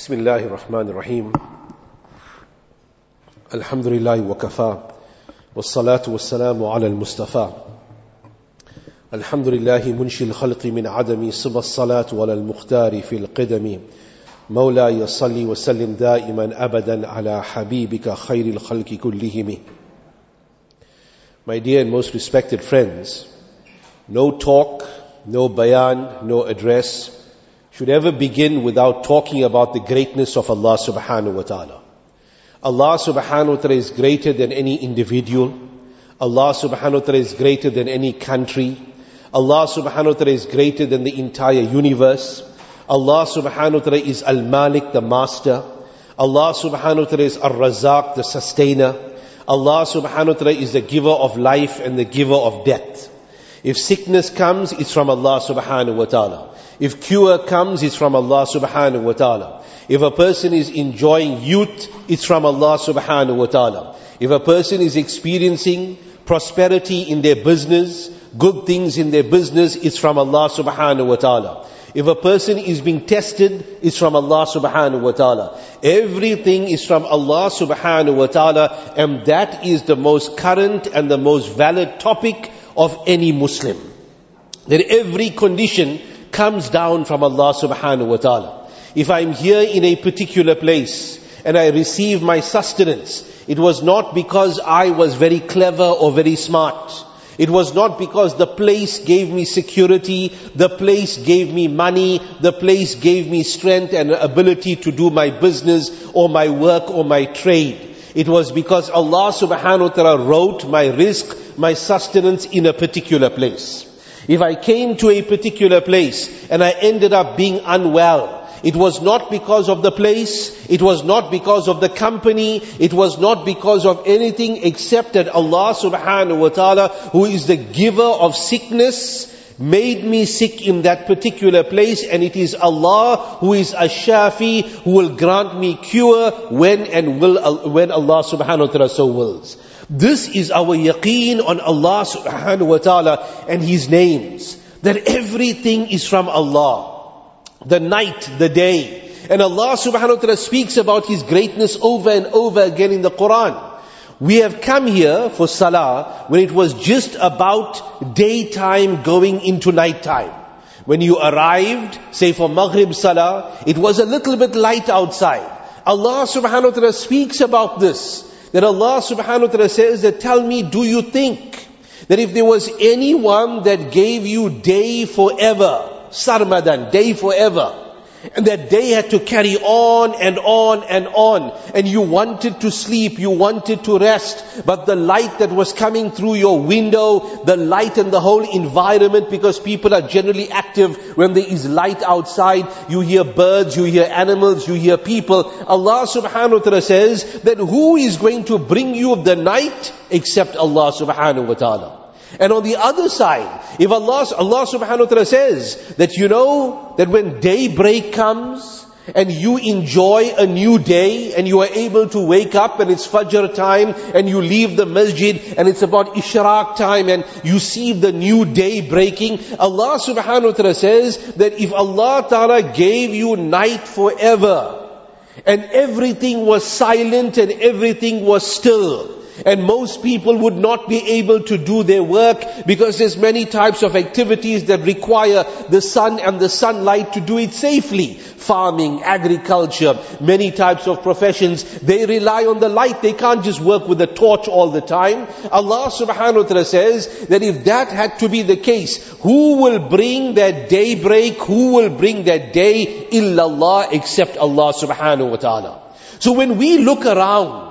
بسم الله الرحمن الرحيم. الحمد لله وكفى والصلاة والسلام على المصطفى. الحمد لله منشي الخلق من عدم صب الصلاة ولا المختار في القدم. مولاي صل وسلم دائما أبدا على حبيبك خير الخلق كلهم. My dear and most respected friends, no talk, no bayan, no address should ever begin without talking about the greatness of Allah subhanahu wa ta'ala. Allah subhanahu wa ta'ala is greater than any individual. Allah subhanahu wa ta'ala is greater than any country. Allah subhanahu wa ta'ala is greater than the entire universe. Allah subhanahu wa ta'ala is Al-Malik, the master. Allah subhanahu wa ta'ala is Ar-Razaq, the sustainer. Allah subhanahu wa ta'ala is the giver of life and the giver of death. If sickness comes, it's from Allah subhanahu wa ta'ala. If cure comes, it's from Allah subhanahu wa ta'ala. If a person is enjoying youth, it's from Allah subhanahu wa ta'ala. If a person is experiencing prosperity in their business, good things in their business, it's from Allah subhanahu wa ta'ala. If a person is being tested, it's from Allah subhanahu wa ta'ala. Everything is from Allah subhanahu wa ta'ala, and that is the most current and the most valid topic of any Muslim. That every condition comes down from Allah subhanahu wa ta'ala. If I'm here in a particular place and I receive my sustenance, it was not because I was very clever or very smart. It was not because the place gave me security, the place gave me money, the place gave me strength and ability to do my business or my work or my trade. It was because Allah subhanahu wa ta'ala wrote my rizq, my sustenance in a particular place. If I came to a particular place and I ended up being unwell, it was not because of the place, it was not because of the company, it was not because of anything except that Allah subhanahu wa ta'ala, who is the giver of sickness, made me sick in that particular place and it is Allah who is ash-shafi who will grant me cure when and will when Allah subhanahu wa ta'ala so wills. This is our yaqeen on Allah subhanahu wa ta'ala and His names. That everything is from Allah the night, the day. And Allah subhanahu wa ta'ala speaks about His greatness over and over again in the Quran. We have come here for salah when it was just about daytime going into nighttime. When you arrived, say for Maghrib salah, it was a little bit light outside. Allah subhanahu wa ta'ala speaks about this. That Allah subhanahu wa ta'ala says that tell me, do you think that if there was anyone that gave you day forever, sarmadan, day forever. And that day had to carry on and on and on. And you wanted to sleep, you wanted to rest. But the light that was coming through your window, the light and the whole environment, because people are generally active when there is light outside. You hear birds, you hear animals, you hear people. Allah subhanahu wa ta'ala says that who is going to bring you the night except Allah subhanahu wa ta'ala. And on the other side, if Allah, Allah subhanahu wa ta'ala says that you know that when daybreak comes and you enjoy a new day and you are able to wake up and it's Fajr time and you leave the masjid and it's about Ishraq time and you see the new day breaking, Allah subhanahu wa ta'ala says that if Allah ta'ala gave you night forever and everything was silent and everything was still, and most people would not be able to do their work because there's many types of activities that require the sun and the sunlight to do it safely. Farming, agriculture, many types of professions, they rely on the light. They can't just work with a torch all the time. Allah subhanahu wa ta'ala says that if that had to be the case, who will bring that daybreak? Who will bring that day? Illallah except Allah subhanahu wa ta'ala. So when we look around,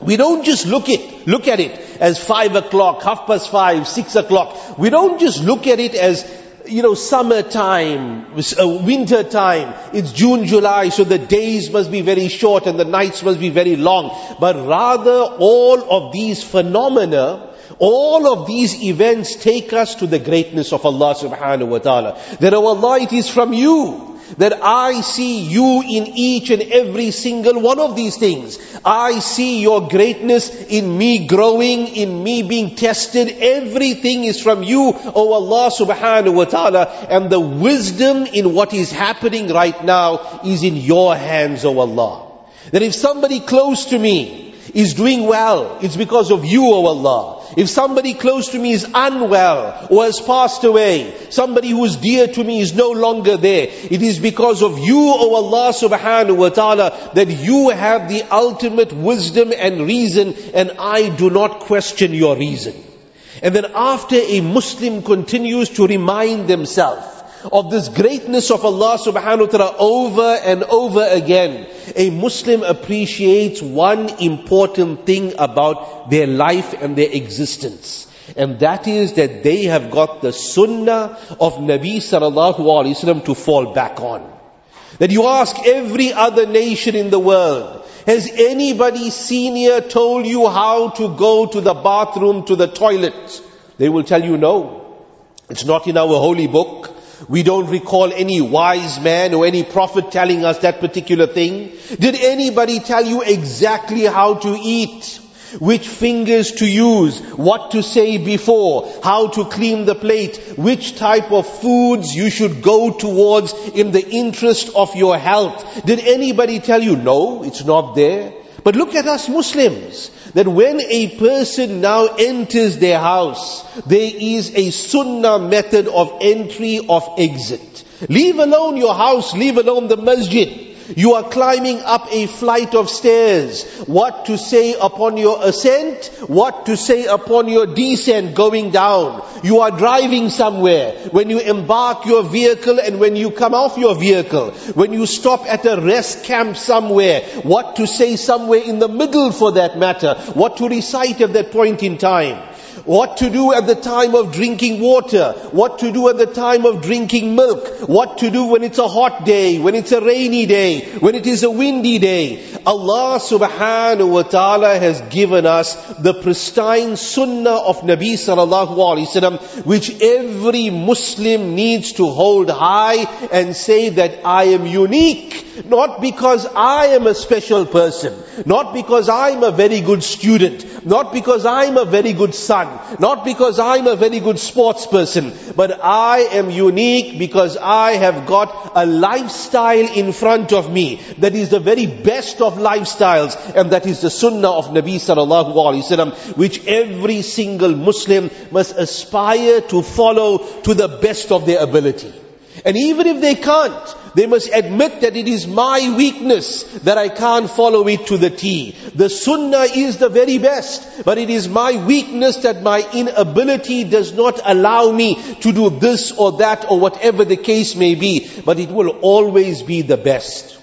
we don't just look it, look at it as five o'clock, half past five, six o'clock. We don't just look at it as, you know, summertime, uh, winter time. It's June, July, so the days must be very short and the nights must be very long. But rather, all of these phenomena, all of these events take us to the greatness of Allah subhanahu wa ta'ala. That, oh Allah, it is from you that I see you in each and every single one of these things. I see your greatness in me growing, in me being tested. Everything is from you, O Allah subhanahu wa ta'ala. And the wisdom in what is happening right now is in your hands, O Allah. That if somebody close to me is doing well, it's because of you, O Allah. If somebody close to me is unwell or has passed away, somebody who is dear to me is no longer there, it is because of you, O Allah subhanahu wa ta'ala, that you have the ultimate wisdom and reason and I do not question your reason. And then after a Muslim continues to remind themselves of this greatness of Allah subhanahu wa ta'ala over and over again, a Muslim appreciates one important thing about their life and their existence. And that is that they have got the sunnah of Nabi sallallahu alaihi wasallam to fall back on. That you ask every other nation in the world, has anybody senior told you how to go to the bathroom, to the toilet? They will tell you no. It's not in our holy book. We don't recall any wise man or any prophet telling us that particular thing. Did anybody tell you exactly how to eat? Which fingers to use, what to say before, how to clean the plate, which type of foods you should go towards in the interest of your health. Did anybody tell you, no, it's not there? But look at us Muslims, that when a person now enters their house, there is a sunnah method of entry, of exit. Leave alone your house, leave alone the masjid. You are climbing up a flight of stairs. What to say upon your ascent, what to say upon your descent going down. You are driving somewhere. When you embark your vehicle and when you come off your vehicle. When you stop at a rest camp somewhere. What to say somewhere in the middle for that matter. What to recite at that point in time. What to do at the time of drinking water. What to do at the time of drinking milk. What to do when it's a hot day, when it's a rainy day, when it is a windy day. Allah subhanahu wa ta'ala has given us the pristine sunnah of Nabi sallallahu alaihi wasallam, which every Muslim needs to hold high and say that I am unique. Not because I am a special person. Not because I'm a very good student. Not because I'm a very good son. Not because I'm a very good sports person. But I am unique because I have got a lifestyle in front of me that is the very best of lifestyles and that is the sunnah of Nabi sallallahu alaihi wasallam which every single Muslim must aspire to follow to the best of their ability. And even if they can't, they must admit that it is my weakness that I can't follow it to the T. The sunnah is the very best, but it is my weakness that my inability does not allow me to do this or that or whatever the case may be, but it will always be the best.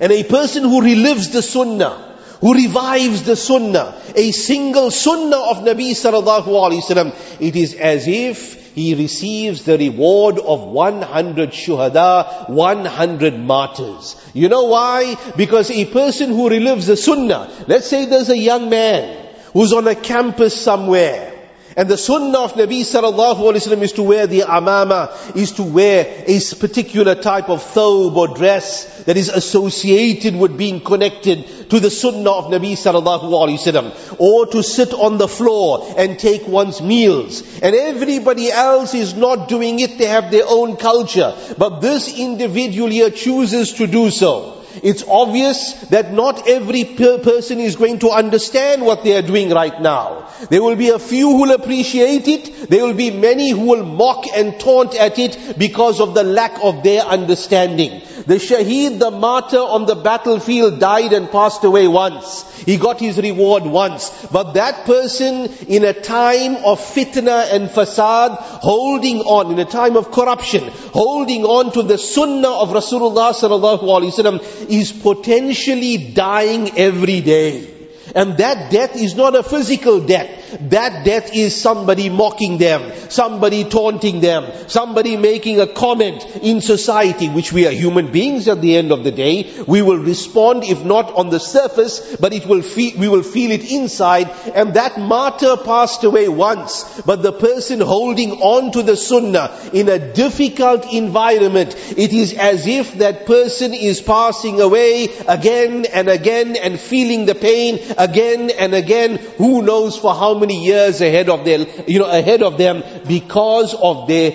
And a person who relives the sunnah, who revives the sunnah, a single sunnah of Nabi sallallahu alaihi wasallam, it is as if he receives the reward of 100 shuhada, 100 martyrs. You know why? Because a person who relives the sunnah, let's say there's a young man who's on a campus somewhere, and the sunnah of Nabi sallallahu alaihi wasallam is to wear the amama, is to wear a particular type of thobe or dress that is associated with being connected to the sunnah of Nabi sallallahu alaihi wasallam, or to sit on the floor and take one's meals. And everybody else is not doing it; they have their own culture. But this individual here chooses to do so. It's obvious that not every per- person is going to understand what they are doing right now. There will be a few who will appreciate it. There will be many who will mock and taunt at it because of the lack of their understanding. The shaheed, the martyr on the battlefield died and passed away once. He got his reward once. But that person in a time of fitna and fasad, holding on, in a time of corruption, holding on to the sunnah of Rasulullah sallallahu alaihi wasallam is potentially dying every day. And that death is not a physical death. That death is somebody mocking them, somebody taunting them, somebody making a comment in society, which we are human beings at the end of the day. We will respond, if not on the surface, but it will feel, we will feel it inside. And that martyr passed away once, but the person holding on to the sunnah in a difficult environment, it is as if that person is passing away again and again and feeling the pain again and again. Who knows for how many years ahead of their, you know, ahead of them because of their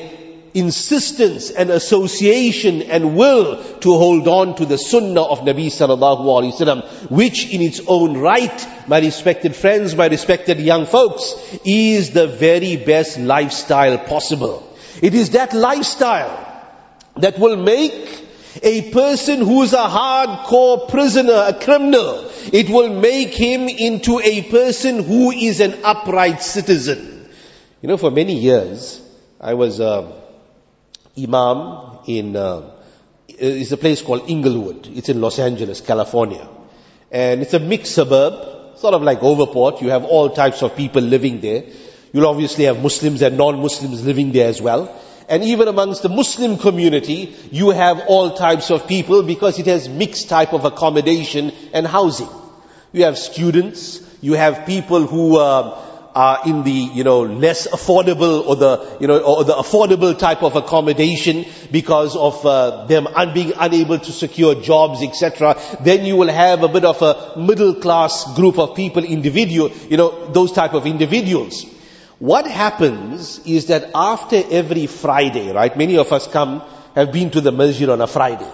insistence and association and will to hold on to the sunnah of Nabi sallallahu alaihi wasallam, which in its own right, my respected friends, my respected young folks, is the very best lifestyle possible. It is that lifestyle that will make a person who's a hardcore prisoner, a criminal, it will make him into a person who is an upright citizen. You know, for many years, I was uh, imam in, uh, it's a place called Inglewood. It's in Los Angeles, California. And it's a mixed suburb, sort of like Overport. You have all types of people living there. You'll obviously have Muslims and non-Muslims living there as well. And even amongst the Muslim community, you have all types of people because it has mixed type of accommodation and housing. You have students, you have people who uh, are in the, you know, less affordable or the, you know, or the affordable type of accommodation because of uh, them un- being unable to secure jobs, etc. Then you will have a bit of a middle class group of people, individual, you know, those type of individuals. What happens is that after every Friday, right, many of us come, have been to the masjid on a Friday.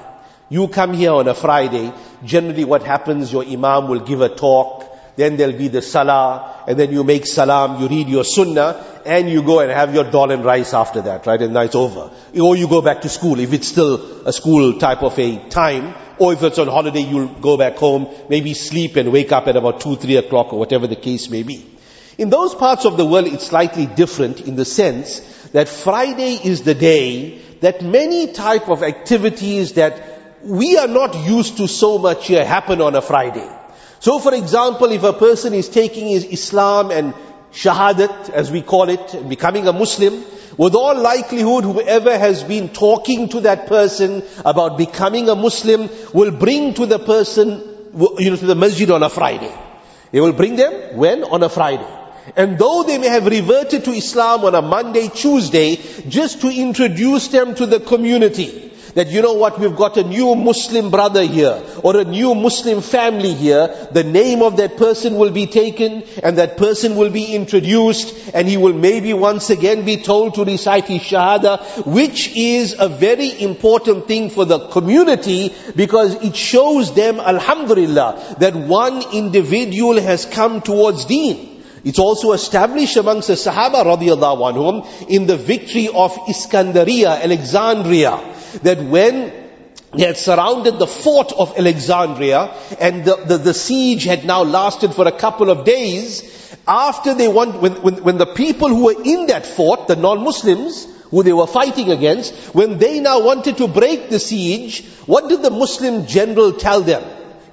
You come here on a Friday, generally what happens, your imam will give a talk, then there'll be the salah, and then you make salam, you read your sunnah, and you go and have your dal and rice after that, right, and then it's over. Or you go back to school, if it's still a school type of a time, or if it's on holiday, you'll go back home, maybe sleep and wake up at about 2, 3 o'clock, or whatever the case may be. In those parts of the world, it's slightly different in the sense that Friday is the day that many type of activities that we are not used to so much here happen on a Friday. So for example, if a person is taking his Islam and Shahadat, as we call it, becoming a Muslim, with all likelihood, whoever has been talking to that person about becoming a Muslim will bring to the person, you know, to the masjid on a Friday. He will bring them when? On a Friday. And though they may have reverted to Islam on a Monday, Tuesday, just to introduce them to the community, that you know what, we've got a new Muslim brother here, or a new Muslim family here, the name of that person will be taken, and that person will be introduced, and he will maybe once again be told to recite his Shahada, which is a very important thing for the community, because it shows them, Alhamdulillah, that one individual has come towards deen. It's also established amongst the Sahaba radiallahu anhum in the victory of Iskandaria, Alexandria, that when they had surrounded the fort of Alexandria and the, the, the, siege had now lasted for a couple of days. After they want, when, when, when the people who were in that fort, the non-Muslims, who they were fighting against, when they now wanted to break the siege, what did the Muslim general tell them?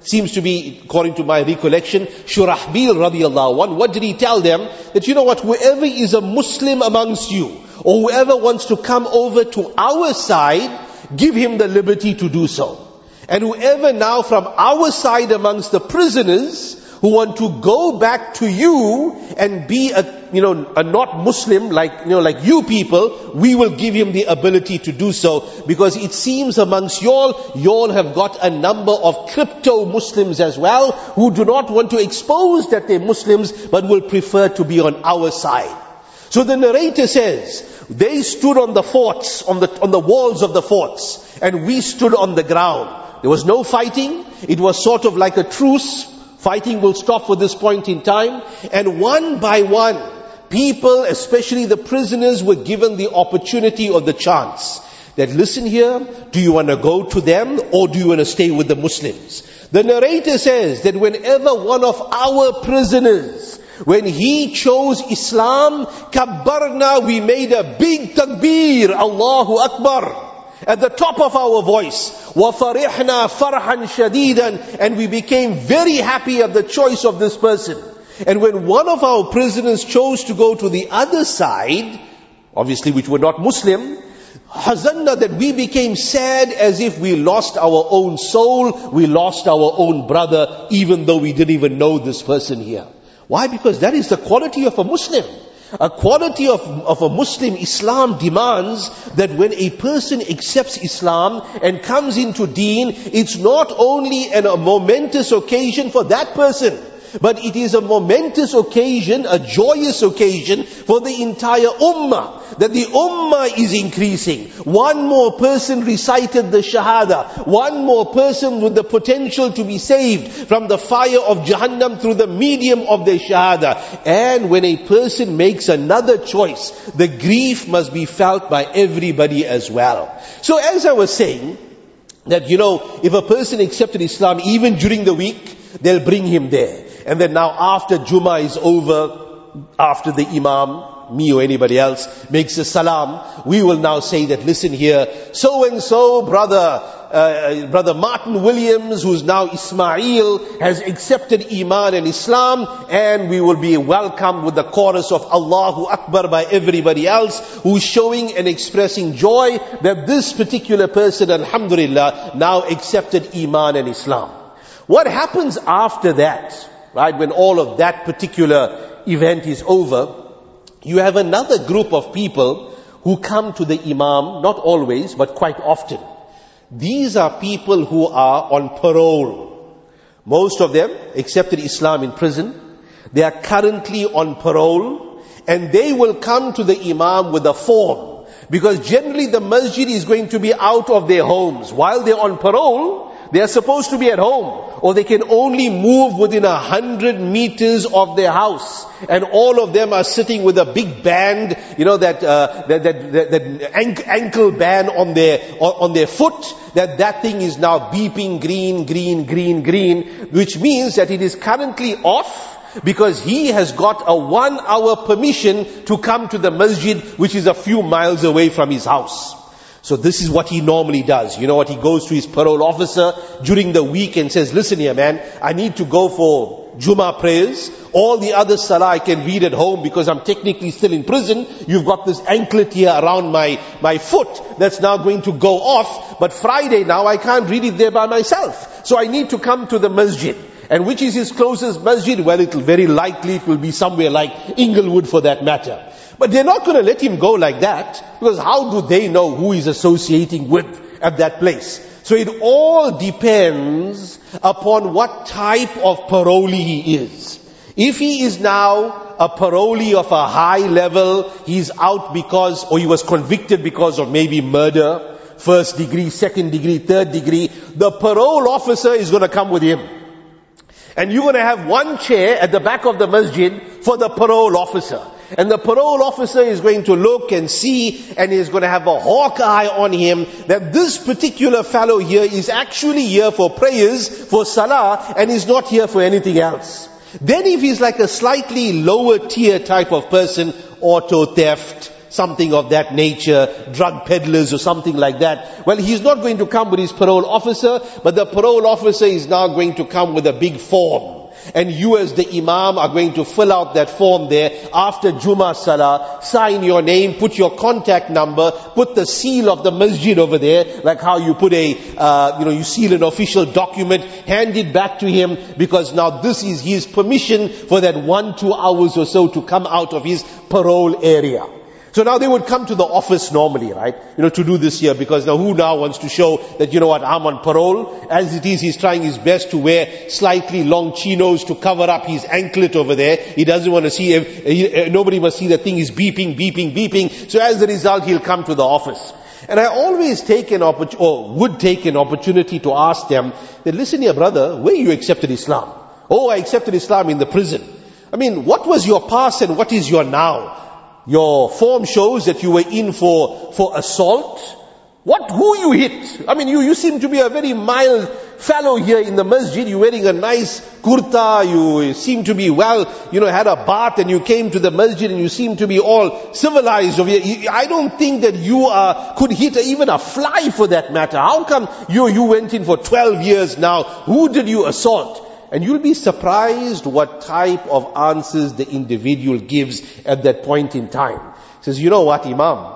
Seems to be, according to my recollection, Shurahbil radiallahu anh, what did he tell them? That you know what, whoever is a Muslim amongst you, or whoever wants to come over to our side, give him the liberty to do so. And whoever now from our side amongst the prisoners, who want to go back to you and be a, you know, a not Muslim like, you know, like you people, we will give him the ability to do so because it seems amongst y'all, y'all have got a number of crypto Muslims as well who do not want to expose that they're Muslims but will prefer to be on our side. So the narrator says, they stood on the forts, on the, on the walls of the forts, and we stood on the ground. There was no fighting. It was sort of like a truce Fighting will stop for this point in time. And one by one, people, especially the prisoners, were given the opportunity or the chance that listen here, do you want to go to them or do you want to stay with the Muslims? The narrator says that whenever one of our prisoners, when he chose Islam, kabbarna, we made a big takbir, Allahu Akbar at the top of our voice. وَفَرِحْنَا فَرْحًا شَدِيدًا And we became very happy at the choice of this person. And when one of our prisoners chose to go to the other side, obviously which were not Muslim, hazanna that we became sad as if we lost our own soul, we lost our own brother, even though we didn't even know this person here. Why? Because that is the quality of a Muslim. A quality of, of a Muslim Islam demands that when a person accepts Islam and comes into deen, it's not only an, a momentous occasion for that person, but it is a momentous occasion, a joyous occasion for the entire ummah. That the ummah is increasing. One more person recited the shahada. One more person with the potential to be saved from the fire of Jahannam through the medium of their shahada. And when a person makes another choice, the grief must be felt by everybody as well. So as I was saying, that you know, if a person accepted Islam even during the week, they'll bring him there. And then now after Jummah is over, after the Imam, me or anybody else, makes a salam, we will now say that, listen here, so and so brother, uh, brother Martin Williams, who's now Ismail, has accepted Iman and Islam, and we will be welcomed with the chorus of Allahu Akbar by everybody else, who's showing and expressing joy that this particular person, Alhamdulillah, now accepted Iman and Islam. What happens after that? Right, when all of that particular event is over, you have another group of people who come to the Imam, not always, but quite often. These are people who are on parole. Most of them accepted Islam in prison. They are currently on parole and they will come to the Imam with a form. Because generally the masjid is going to be out of their homes. While they're on parole, they are supposed to be at home, or they can only move within a hundred meters of their house. And all of them are sitting with a big band, you know, that, uh, that, that, that, that ankle band on their, on their foot, that that thing is now beeping green, green, green, green, which means that it is currently off, because he has got a one hour permission to come to the masjid which is a few miles away from his house. So this is what he normally does. You know what? He goes to his parole officer during the week and says, listen here man, I need to go for Jummah prayers. All the other salah I can read at home because I'm technically still in prison. You've got this anklet here around my, my foot that's now going to go off. But Friday now I can't read it there by myself. So I need to come to the masjid. And which is his closest masjid? Well, it'll very likely it will be somewhere like Inglewood for that matter. But they're not going to let him go like that because how do they know who he's associating with at that place? So it all depends upon what type of parolee he is. If he is now a parolee of a high level, he's out because, or he was convicted because of maybe murder, first degree, second degree, third degree, the parole officer is going to come with him. And you're going to have one chair at the back of the masjid for the parole officer. And the parole officer is going to look and see and is going to have a hawk eye on him that this particular fellow here is actually here for prayers, for salah, and is not here for anything else. Then if he's like a slightly lower tier type of person, auto theft, something of that nature, drug peddlers or something like that. Well, he's not going to come with his parole officer, but the parole officer is now going to come with a big form. And you as the imam are going to fill out that form there after Jummah Salah, sign your name, put your contact number, put the seal of the masjid over there, like how you put a, uh, you know, you seal an official document, hand it back to him because now this is his permission for that one, two hours or so to come out of his parole area. So now they would come to the office normally, right? You know, to do this here because now who now wants to show that, you know what, I'm on parole? As it is, he's trying his best to wear slightly long chinos to cover up his anklet over there. He doesn't want to see, if, uh, nobody must see the thing is beeping, beeping, beeping. So as a result, he'll come to the office. And I always take an opportunity, or would take an opportunity to ask them, that listen here brother, where you accepted Islam? Oh, I accepted Islam in the prison. I mean, what was your past and what is your now? Your form shows that you were in for, for assault. What, who you hit? I mean, you, you seem to be a very mild fellow here in the masjid. You're wearing a nice kurta. You seem to be well, you know, had a bath and you came to the masjid and you seem to be all civilized over here. I don't think that you are, could hit even a fly for that matter. How come you, you went in for 12 years now? Who did you assault? And you'll be surprised what type of answers the individual gives at that point in time. He says, you know what, Imam?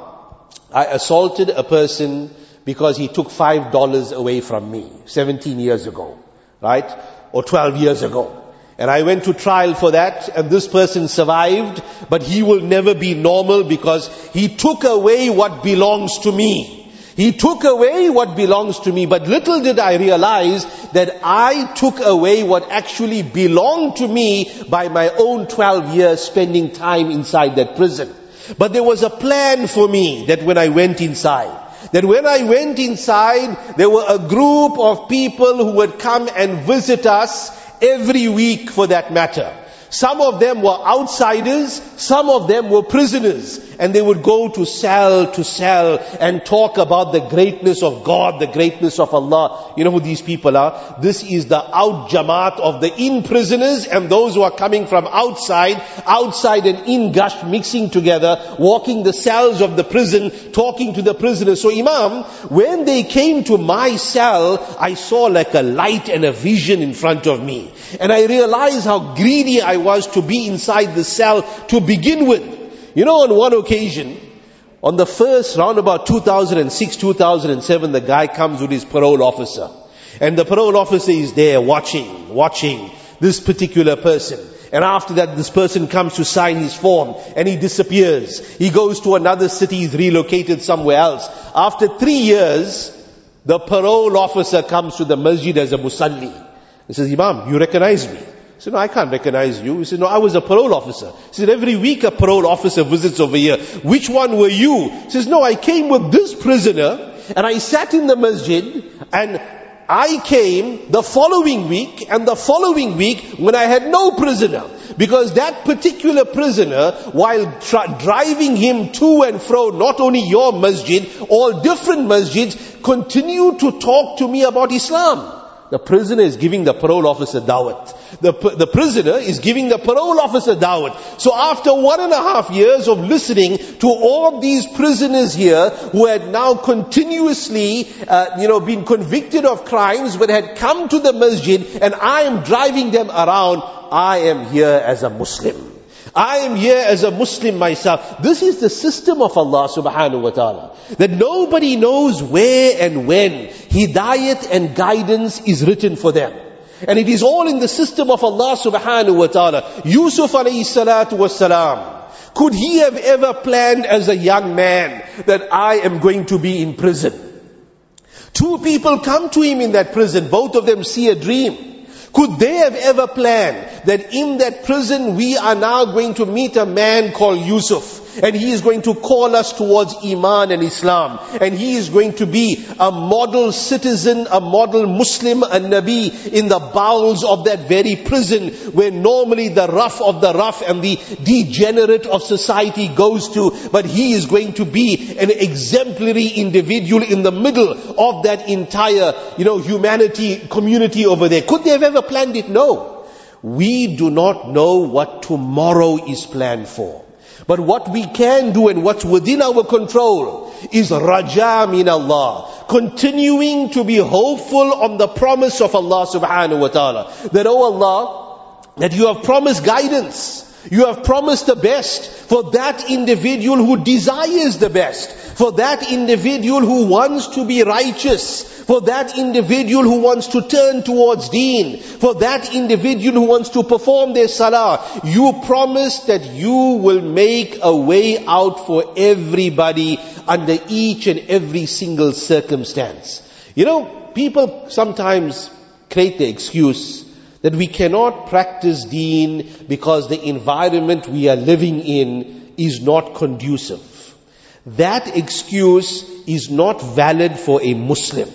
I assaulted a person because he took five dollars away from me 17 years ago, right? Or 12 years ago. And I went to trial for that and this person survived, but he will never be normal because he took away what belongs to me. He took away what belongs to me, but little did I realize that I took away what actually belonged to me by my own 12 years spending time inside that prison. But there was a plan for me that when I went inside, that when I went inside, there were a group of people who would come and visit us every week for that matter. Some of them were outsiders, some of them were prisoners, and they would go to cell to cell and talk about the greatness of God, the greatness of Allah. You know who these people are? This is the out jamaat of the in prisoners and those who are coming from outside, outside and in gush mixing together, walking the cells of the prison, talking to the prisoners. So Imam, when they came to my cell, I saw like a light and a vision in front of me. And I realized how greedy I was to be inside the cell to begin with. You know, on one occasion, on the first round about 2006, 2007, the guy comes with his parole officer. And the parole officer is there watching, watching this particular person. And after that, this person comes to sign his form and he disappears. He goes to another city, he's relocated somewhere else. After three years, the parole officer comes to the masjid as a musalli. He says, Imam, you recognize me? He said, no, I can't recognize you. He said, no, I was a parole officer. He said, every week a parole officer visits over here. Which one were you? He says, no, I came with this prisoner and I sat in the masjid and I came the following week and the following week when I had no prisoner. Because that particular prisoner, while tra- driving him to and fro, not only your masjid, all different masjids, continued to talk to me about Islam. The prisoner is giving the parole officer dawat. The, the prisoner is giving the parole officer dawat. So after one and a half years of listening to all these prisoners here who had now continuously, uh, you know, been convicted of crimes but had come to the masjid and I am driving them around, I am here as a Muslim. I am here as a Muslim myself. This is the system of Allah subhanahu wa ta'ala. That nobody knows where and when hidayat and guidance is written for them. And it is all in the system of Allah subhanahu wa ta'ala. Yusuf alayhi salatu was salam. Could he have ever planned as a young man that I am going to be in prison? Two people come to him in that prison. Both of them see a dream. Could they have ever planned that in that prison we are now going to meet a man called Yusuf? And he is going to call us towards Iman and Islam. And he is going to be a model citizen, a model Muslim, a Nabi in the bowels of that very prison where normally the rough of the rough and the degenerate of society goes to. But he is going to be an exemplary individual in the middle of that entire, you know, humanity community over there. Could they have ever planned it? No. We do not know what tomorrow is planned for. But what we can do and what's within our control is raja min Allah. Continuing to be hopeful on the promise of Allah subhanahu wa ta'ala. That, oh Allah, that you have promised guidance. You have promised the best for that individual who desires the best. For that individual who wants to be righteous for that individual who wants to turn towards deen, for that individual who wants to perform their salah, you promise that you will make a way out for everybody under each and every single circumstance. You know, people sometimes create the excuse that we cannot practice deen because the environment we are living in is not conducive. That excuse is not valid for a Muslim.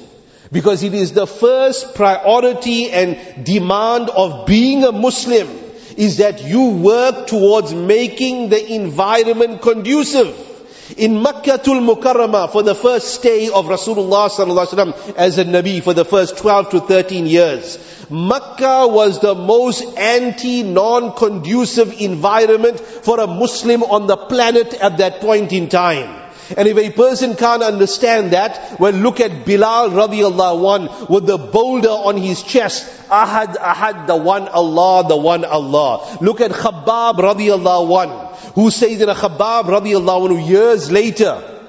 Because it is the first priority and demand of being a Muslim is that you work towards making the environment conducive. In Makkatul Mukarramah for the first stay of Rasulullah sallallahu as a Nabi for the first 12 to 13 years, Makkah was the most anti, non-conducive environment for a Muslim on the planet at that point in time. And if a person can't understand that, well look at Bilal radiallahu anh with the boulder on his chest. Ahad, Ahad, the one Allah, the one Allah. Look at Khabbab radiallahu anh, who says in a Khabbab radiallahu anh years later,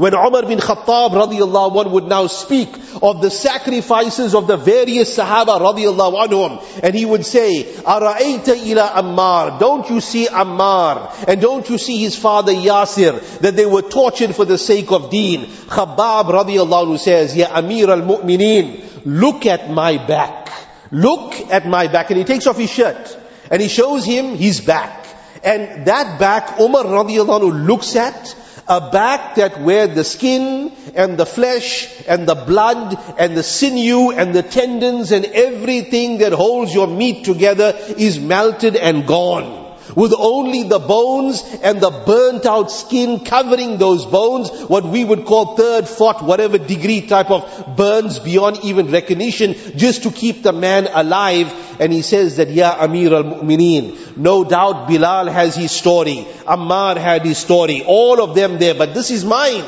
when Umar bin Khattab radiallahu anhu would now speak of the sacrifices of the various Sahaba radiallahu anhum, and he would say, Ara'ayta ila Ammar, don't you see Ammar, and don't you see his father Yasir, that they were tortured for the sake of deen. Khabbab radiallahu anhu says, Ya Amir al-Mu'mineen, look at my back. Look at my back. And he takes off his shirt, and he shows him his back. And that back, Umar radiallahu anhu looks at, a back that where the skin and the flesh and the blood and the sinew and the tendons and everything that holds your meat together is melted and gone with only the bones and the burnt out skin covering those bones, what we would call third, fourth, whatever degree type of burns beyond even recognition, just to keep the man alive. And he says that, Ya Amir al-Mu'mineen, no doubt Bilal has his story, Ammar had his story, all of them there, but this is mine.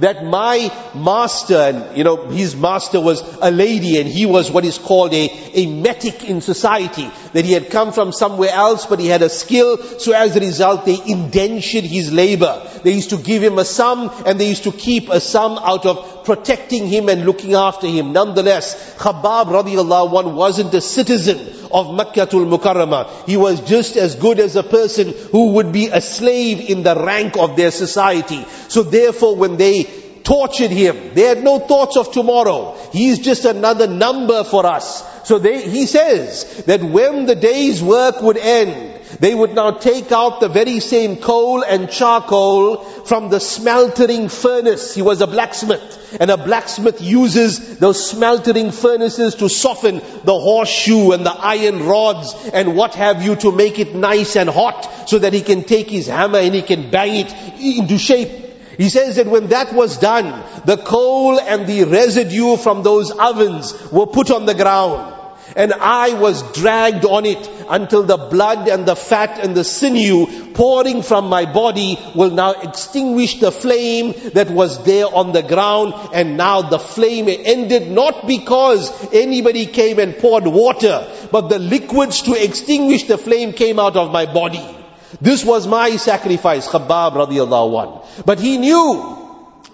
That my master, and you know, his master was a lady and he was what is called a, a metic in society, that he had come from somewhere else but he had a skill, so as a result they indentured his labor. They used to give him a sum and they used to keep a sum out of protecting him and looking after him. Nonetheless, Khabbab radiallahu anh wasn't a citizen of Makkatul Mukarramah. He was just as good as a person who would be a slave in the rank of their society. So therefore when they tortured him, they had no thoughts of tomorrow. He's just another number for us. So they, he says that when the day's work would end, they would now take out the very same coal and charcoal from the smeltering furnace. He was a blacksmith. And a blacksmith uses those smeltering furnaces to soften the horseshoe and the iron rods and what have you to make it nice and hot so that he can take his hammer and he can bang it into shape. He says that when that was done, the coal and the residue from those ovens were put on the ground. And I was dragged on it until the blood and the fat and the sinew pouring from my body will now extinguish the flame that was there on the ground. And now the flame ended not because anybody came and poured water, but the liquids to extinguish the flame came out of my body. This was my sacrifice, Khabbab radiallahu anh. But he knew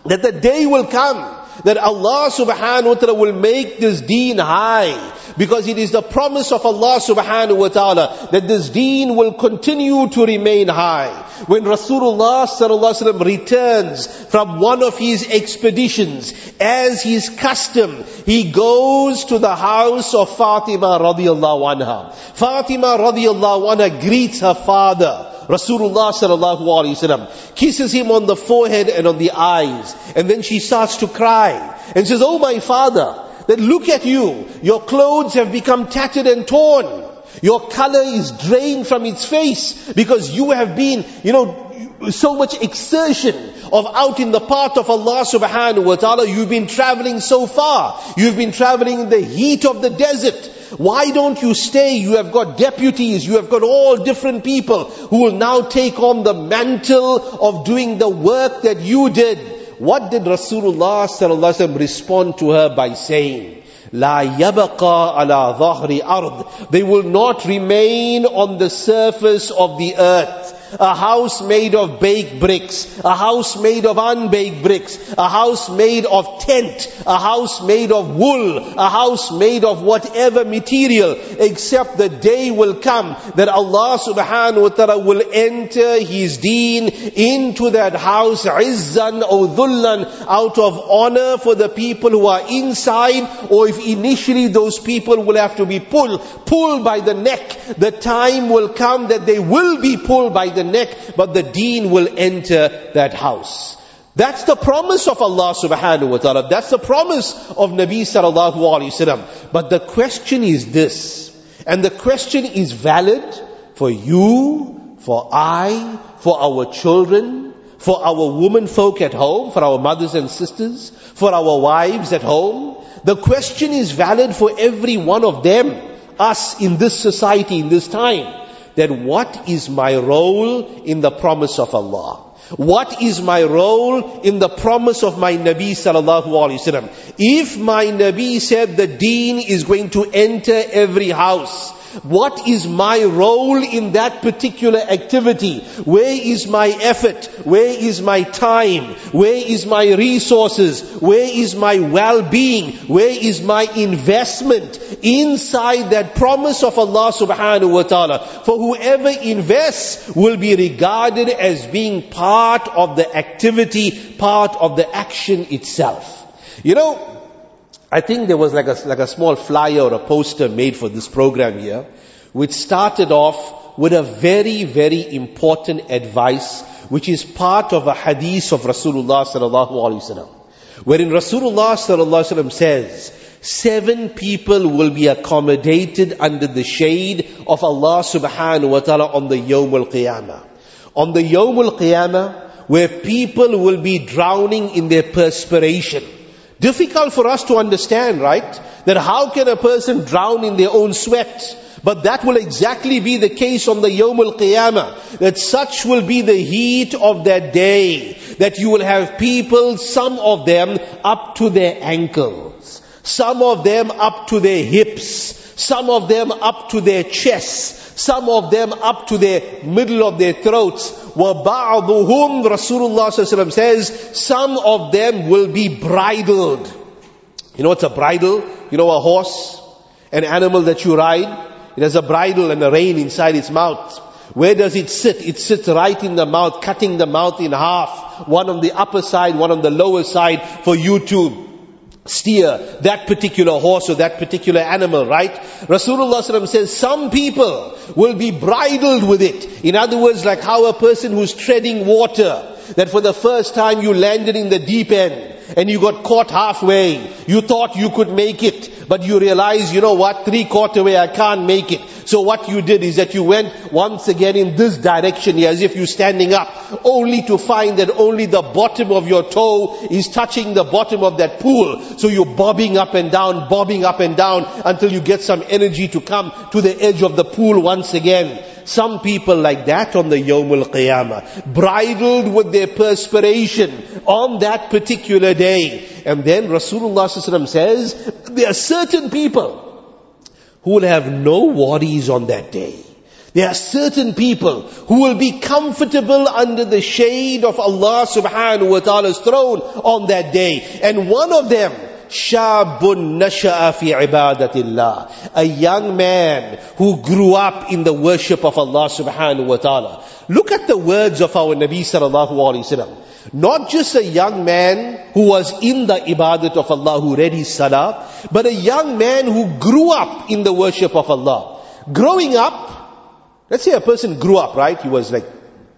that the day will come that Allah subhanahu wa ta'ala will make this deen high. Because it is the promise of Allah subhanahu wa ta'ala that this deen will continue to remain high. When Rasulullah sallallahu alaihi wasallam returns from one of his expeditions, as his custom, he goes to the house of Fatima radiallahu anha. Fatima radiallahu anha greets her father. Rasulullah sallallahu alaihi wasallam kisses him on the forehead and on the eyes, and then she starts to cry and says, "Oh my father, that look at you, your clothes have become tattered and torn." Your color is drained from its face because you have been, you know, so much exertion of out in the path of Allah subhanahu wa ta'ala. You've been traveling so far. You've been traveling in the heat of the desert. Why don't you stay? You have got deputies. You have got all different people who will now take on the mantle of doing the work that you did. What did Rasulullah sallallahu alaihi wasallam respond to her by saying? La yabaqa ala dhahri ard. They will not remain on the surface of the earth a house made of baked bricks, a house made of unbaked bricks, a house made of tent, a house made of wool, a house made of whatever material, except the day will come that Allah subhanahu wa ta'ala will enter His deen into that house, izzan or dhullan, out of honor for the people who are inside, or if initially those people will have to be pulled, pulled by the neck, the time will come that they will be pulled by the the neck, but the deen will enter that house. That's the promise of Allah subhanahu wa ta'ala. That's the promise of Nabi sallallahu alayhi wasallam. But the question is this, and the question is valid for you, for I, for our children, for our women folk at home, for our mothers and sisters, for our wives at home. The question is valid for every one of them, us in this society, in this time that what is my role in the promise of Allah? What is my role in the promise of my Nabi sallallahu alaihi wasallam? If my Nabi said the deen is going to enter every house, what is my role in that particular activity? Where is my effort? Where is my time? Where is my resources? Where is my well-being? Where is my investment inside that promise of Allah subhanahu wa ta'ala? For whoever invests will be regarded as being part of the activity, part of the action itself. You know, I think there was like a, like a small flyer or a poster made for this program here, which started off with a very, very important advice, which is part of a hadith of Rasulullah sallallahu alaihi wasallam. Wherein Rasulullah sallallahu alaihi wasallam says, seven people will be accommodated under the shade of Allah subhanahu wa ta'ala on the Yawm al-Qiyamah. On the Yawm al-Qiyamah, where people will be drowning in their perspiration. Difficult for us to understand, right? That how can a person drown in their own sweat? But that will exactly be the case on the Yawm al-Qiyamah. That such will be the heat of that day. That you will have people, some of them up to their ankles. Some of them up to their hips. Some of them up to their chests. Some of them up to the middle of their throats. وَبَعْضُهُمْ Rasulullah says, some of them will be bridled. You know what's a bridle? You know a horse? An animal that you ride? It has a bridle and a rein inside its mouth. Where does it sit? It sits right in the mouth, cutting the mouth in half. One on the upper side, one on the lower side for you to steer that particular horse or that particular animal, right? Rasulullah says some people will be bridled with it. In other words, like how a person who's treading water, that for the first time you landed in the deep end and you got caught halfway. You thought you could make it, but you realize, you know what, three quarter way I can't make it. So what you did is that you went once again in this direction as if you're standing up, only to find that only the bottom of your toe is touching the bottom of that pool. So you're bobbing up and down, bobbing up and down until you get some energy to come to the edge of the pool once again. Some people like that on the Yawm al-Qiyamah, bridled with their perspiration on that particular day. And then Rasulullah says, there are certain people who will have no worries on that day. There are certain people who will be comfortable under the shade of Allah subhanahu wa ta'ala's throne on that day. And one of them, Shabun fi ibadatillah. A young man who grew up in the worship of Allah subhanahu wa ta'ala. Look at the words of our Nabi sallallahu alayhi wasallam. Not just a young man who was in the ibadat of Allah, who read his salah, but a young man who grew up in the worship of Allah. Growing up, let's say a person grew up, right? He was like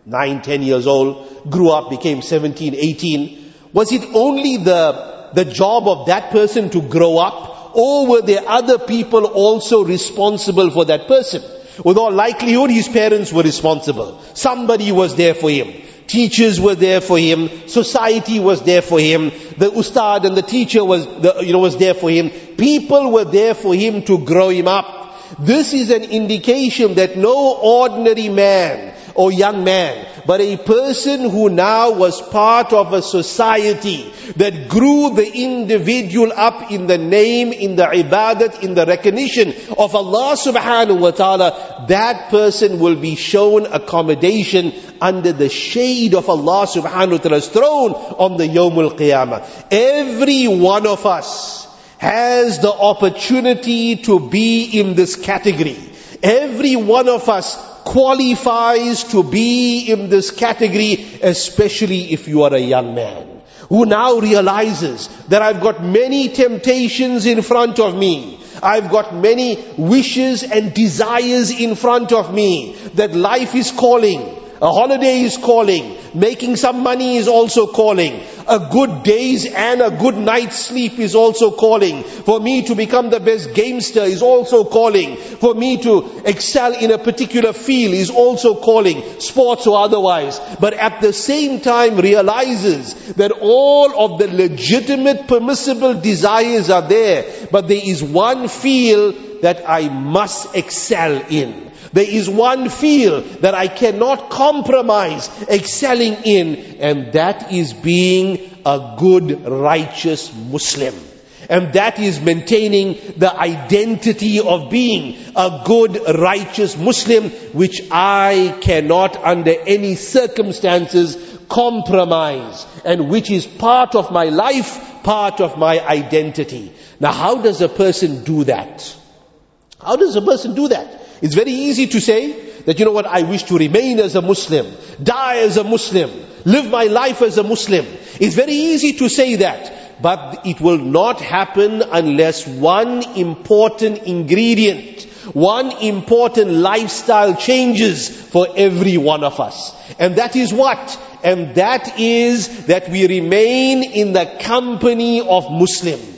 9, 10 years old, grew up, became 17, 18. Was it only the, the job of that person to grow up, or were there other people also responsible for that person? With all likelihood, his parents were responsible. Somebody was there for him. Teachers were there for him. Society was there for him. The ustad and the teacher was, the, you know, was there for him. People were there for him to grow him up. This is an indication that no ordinary man or young man, but a person who now was part of a society that grew the individual up in the name, in the ibadat, in the recognition of Allah subhanahu wa ta'ala, that person will be shown accommodation under the shade of Allah subhanahu wa ta'ala's throne on the Yawmul Qiyamah. Every one of us has the opportunity to be in this category. Every one of us qualifies to be in this category, especially if you are a young man who now realizes that I've got many temptations in front of me. I've got many wishes and desires in front of me. That life is calling. A holiday is calling. Making some money is also calling. A good days and a good night's sleep is also calling. For me to become the best gamester is also calling. For me to excel in a particular field is also calling. Sports or otherwise. But at the same time realizes that all of the legitimate permissible desires are there. But there is one field that I must excel in. There is one field that I cannot compromise excelling in, and that is being a good, righteous Muslim. And that is maintaining the identity of being a good, righteous Muslim, which I cannot under any circumstances compromise, and which is part of my life, part of my identity. Now how does a person do that? How does a person do that? It's very easy to say that, you know what, I wish to remain as a Muslim, die as a Muslim, live my life as a Muslim. It's very easy to say that. But it will not happen unless one important ingredient, one important lifestyle changes for every one of us. And that is what? And that is that we remain in the company of Muslims.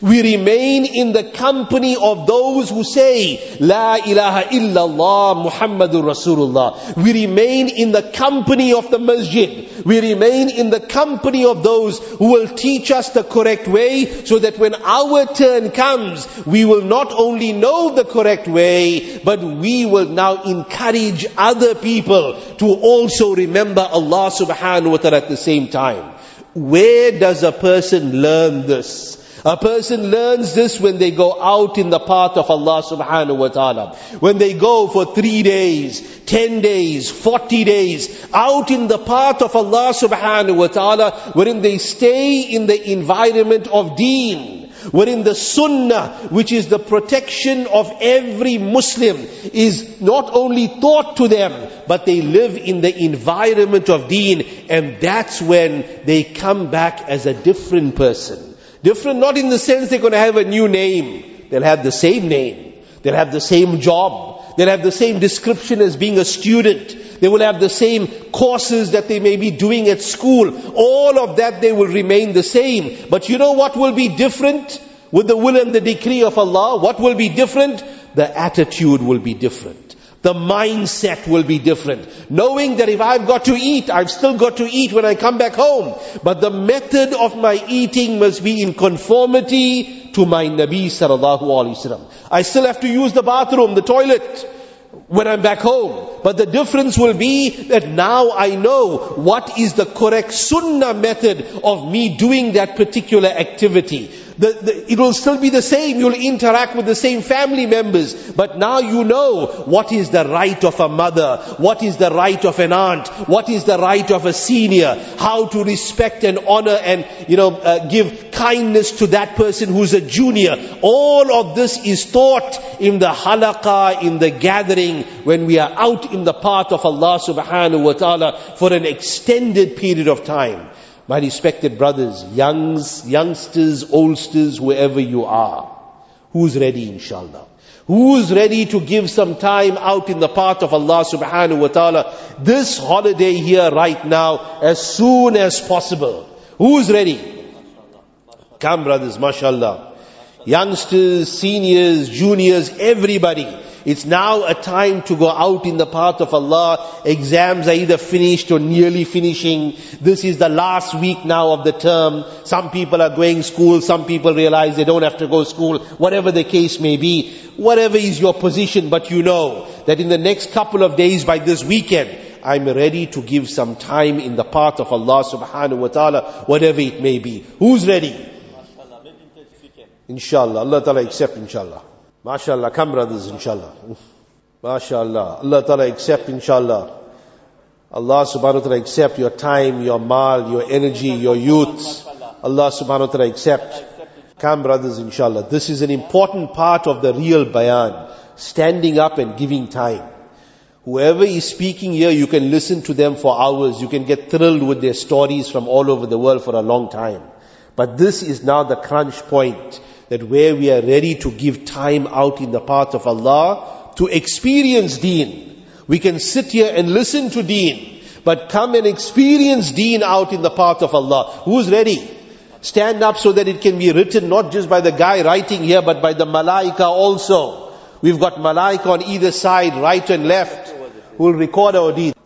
We remain in the company of those who say, La ilaha illallah Muhammadur Rasulullah. We remain in the company of the masjid. We remain in the company of those who will teach us the correct way so that when our turn comes, we will not only know the correct way, but we will now encourage other people to also remember Allah subhanahu wa ta'ala at the same time. Where does a person learn this? A person learns this when they go out in the path of Allah subhanahu wa ta'ala. When they go for three days, ten days, forty days, out in the path of Allah subhanahu wa ta'ala, wherein they stay in the environment of deen wherein the sunnah, which is the protection of every Muslim, is not only taught to them, but they live in the environment of deen, and that's when they come back as a different person. Different not in the sense they're going to have a new name. They'll have the same name. They'll have the same job. They'll have the same description as being a student. They will have the same courses that they may be doing at school. All of that they will remain the same. But you know what will be different? With the will and the decree of Allah, what will be different? The attitude will be different. The mindset will be different. Knowing that if I've got to eat, I've still got to eat when I come back home. But the method of my eating must be in conformity to my Nabi sallallahu alaihi wasallam. I still have to use the bathroom, the toilet when I'm back home. But the difference will be that now I know what is the correct sunnah method of me doing that particular activity. The, the, it will still be the same. You'll interact with the same family members. But now you know what is the right of a mother, what is the right of an aunt, what is the right of a senior, how to respect and honor and, you know, uh, give kindness to that person who's a junior. All of this is taught in the halaqah, in the gathering, when we are out in the path of Allah subhanahu wa ta'ala for an extended period of time. My respected brothers, youngs, youngsters, oldsters, whoever you are, who's ready inshallah? Who's ready to give some time out in the path of Allah subhanahu wa ta'ala this holiday here right now as soon as possible? Who's ready? Come brothers, mashallah. Youngsters, seniors, juniors, everybody. It's now a time to go out in the path of Allah. Exams are either finished or nearly finishing. This is the last week now of the term. Some people are going school, some people realize they don't have to go school, whatever the case may be. Whatever is your position, but you know that in the next couple of days by this weekend, I'm ready to give some time in the path of Allah subhanahu wa ta'ala, whatever it may be. Who's ready? Inshallah. Allah ta'ala accept inshallah. MashaAllah, come brothers, inshallah. MashaAllah. Allah Ta'ala accept, inshallah. Allah subhanahu wa ta'ala accept your time, your mal, your energy, your youth. Allah subhanahu wa ta'ala accept. Come brothers, inshallah. This is an important part of the real bayan. Standing up and giving time. Whoever is speaking here, you can listen to them for hours. You can get thrilled with their stories from all over the world for a long time. But this is now the crunch point that where we are ready to give time out in the path of Allah to experience deen. We can sit here and listen to deen, but come and experience deen out in the path of Allah. Who's ready? Stand up so that it can be written not just by the guy writing here, but by the malaika also. We've got malaika on either side, right and left, who will record our deeds.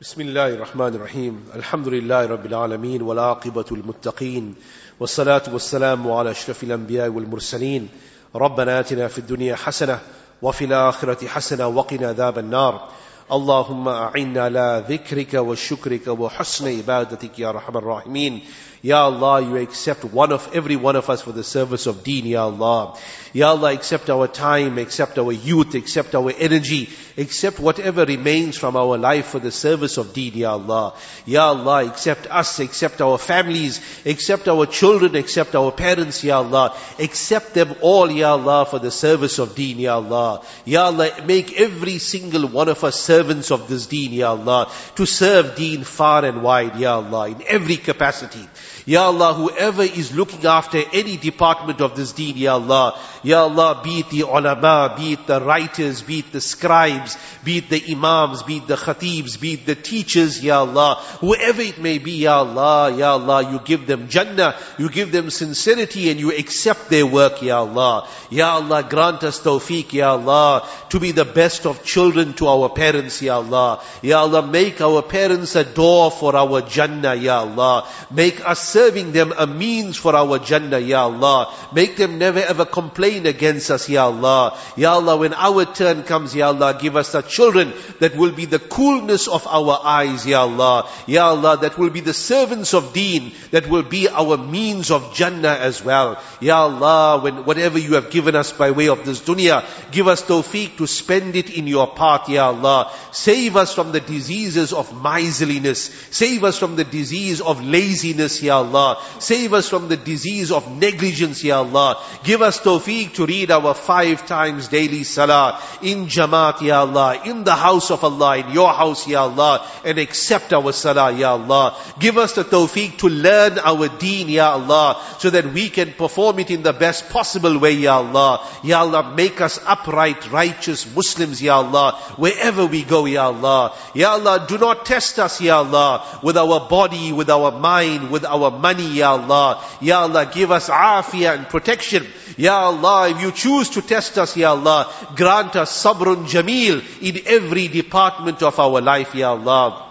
بسم الله الرحمن الرحيم. الحمد لله رب العالمين والعاقبة المتقين والصلاة والسلام على أشرف الأنبياء والمرسلين. ربنا آتنا في الدنيا حسنة وفي الآخرة حسنة وقنا عذاب النار. اللهم أعنا على ذكرك وشكرك وحسن عبادتك يا رحم الراحمين. Ya Allah, you accept one of every one of us for the service of deen, Ya Allah. Ya Allah, accept our time, accept our youth, accept our energy, accept whatever remains from our life for the service of deen, Ya Allah. Ya Allah, accept us, accept our families, accept our children, accept our parents, Ya Allah. Accept them all, Ya Allah, for the service of deen, Ya Allah. Ya Allah, make every single one of us servants of this deen, Ya Allah. To serve deen far and wide, Ya Allah, in every capacity. Ya Allah, whoever is looking after any department of this deen, Ya Allah, Ya Allah, be it the ulama, be it the writers, be it the scribes, be it the imams, be it the khatibs, be it the teachers, Ya Allah, whoever it may be, Ya Allah, Ya Allah, you give them Jannah, you give them sincerity and you accept their work, Ya Allah. Ya Allah, grant us tawfiq, Ya Allah, to be the best of children to our parents, Ya Allah. Ya Allah, make our parents a door for our Jannah, Ya Allah. Make us serving them a means for our Jannah, Ya Allah. Make them never ever complain against us, Ya Allah. Ya Allah, when our turn comes, Ya Allah, give us the children that will be the coolness of our eyes, Ya Allah. Ya Allah, that will be the servants of deen, that will be our means of Jannah as well. Ya Allah, when whatever you have given us by way of this dunya, give us tawfiq to spend it in your path, Ya Allah. Save us from the diseases of miserliness. Save us from the disease of laziness, Ya Allah. Save us from the disease of negligence, Ya Allah. Give us tawfiq to read our five times daily salah in Jamaat, Ya Allah, in the house of Allah, in your house, Ya Allah, and accept our salah, Ya Allah. Give us the tawfiq to learn our deen, Ya Allah, so that we can perform it in the best possible way, Ya Allah. Ya Allah, make us upright, righteous Muslims, Ya Allah, wherever we go, Ya Allah. Ya Allah, do not test us, Ya Allah, with our body, with our mind, with our money, Ya Allah. Ya Allah, give us afiyah and protection. Ya Allah, if you choose to test us, Ya Allah, grant us sabrun jameel in every department of our life, Ya Allah.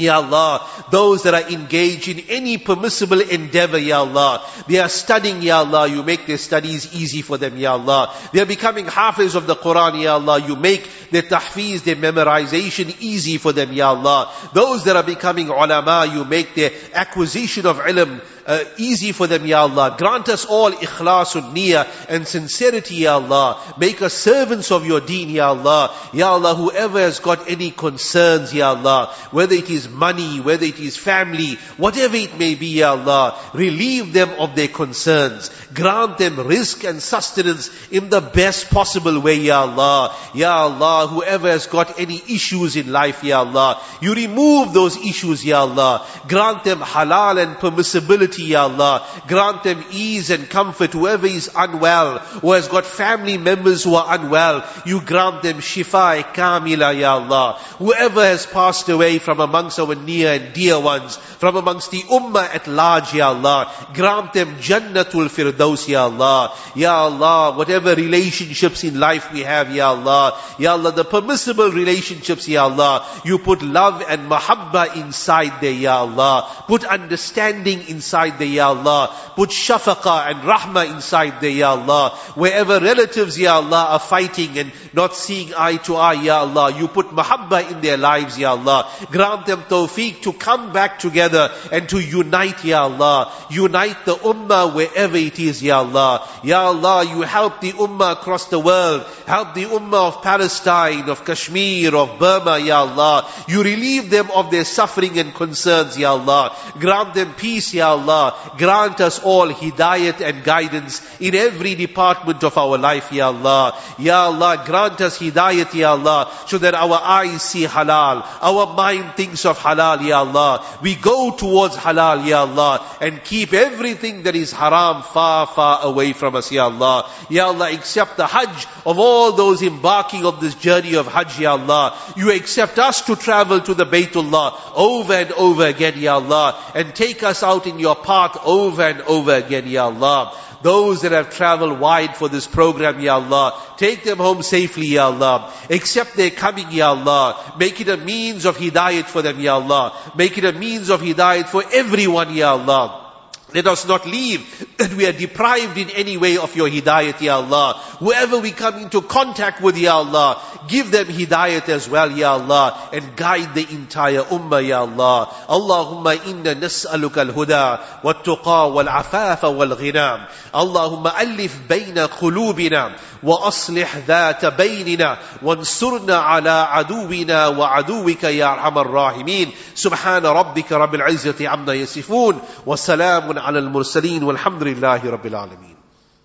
Ya Allah, those that are engaged in any permissible endeavor, Ya Allah, they are studying, Ya Allah, you make their studies easy for them, Ya Allah. They are becoming hafiz of the Quran, Ya Allah, you make their tahfiz, their memorization easy for them, Ya Allah. Those that are becoming ulama, you make their acquisition of ilm uh, easy for them, Ya Allah. Grant us all ikhlasun niyyah and sincerity, Ya Allah. Make us servants of your deen, Ya Allah. Ya Allah, whoever has got any concerns, Ya Allah, whether it is money, whether it is family, whatever it may be, Ya Allah, relieve them of their concerns. Grant them rizq and sustenance in the best possible way, Ya Allah. Ya Allah, whoever has got any issues in life, Ya Allah, you remove those issues, Ya Allah. Grant them halal and permissibility, Ya Allah. Grant them ease and comfort. Whoever is unwell, who has got family members who are unwell, you grant them shifa kamila, Ya Allah. Whoever has passed away from amongst our near and dear ones, from amongst the ummah at large, Ya Allah, grant them jannatul firdaus, Ya Allah. Ya Allah, whatever relationships in life we have, Ya Allah. Ya Allah, the permissible relationships, Ya Allah, you put love and mahabba inside there, Ya Allah. Put understanding inside there, Ya Allah. Put shafaqa and rahmah inside there, Ya Allah. Wherever relatives, Ya Allah, are fighting and not seeing eye to eye, Ya Allah, you put mahabba in their lives, Ya Allah. Grant them tawfiq to come back together and to unite, Ya Allah. Unite the ummah wherever it is, Ya Allah. Ya Allah, you help the ummah across the world. Help the ummah of Palestine, of Kashmir, of Burma, Ya Allah. You relieve them of their suffering and concerns, Ya Allah. Grant them peace, Ya Allah. Grant us all hidayat and guidance in every department of our life, Ya Allah. Ya Allah, grant us hidayat, Ya Allah, so that our eyes see halal, our mind thinks of halal, Ya Allah. We go towards halal, Ya Allah, and keep everything that is haram far, far away from us, Ya Allah. Ya Allah, accept the hajj of all those embarking of this journey of hajj, Ya Allah. You accept us to travel to the Baytullah over and over again, Ya Allah, and take us out in your path over and over again, Ya Allah. Those that have traveled wide for this program, Ya Allah, take them home safely, Ya Allah. Accept their coming, Ya Allah. Make it a means of hidayat for them, Ya Allah. Make it a means of hidayat for everyone, Ya Allah. Let us not leave that we are deprived in any way of your hidayat, Ya Allah. Whoever we come into contact with, Ya Allah, give them hidayat as well, Ya Allah, and guide the entire ummah, Ya Allah. Allahumma inna nas'aluka al-huda wal-tuqa wal-afafa wal-ghinam. Allahumma alif bayna qulubina وأصلح ذات بيننا وانصرنا على عدونا وعدوك يا أرحم الراحمين. سبحان ربك رب العزة عما يصفون وسلام على المرسلين والحمد لله رب العالمين.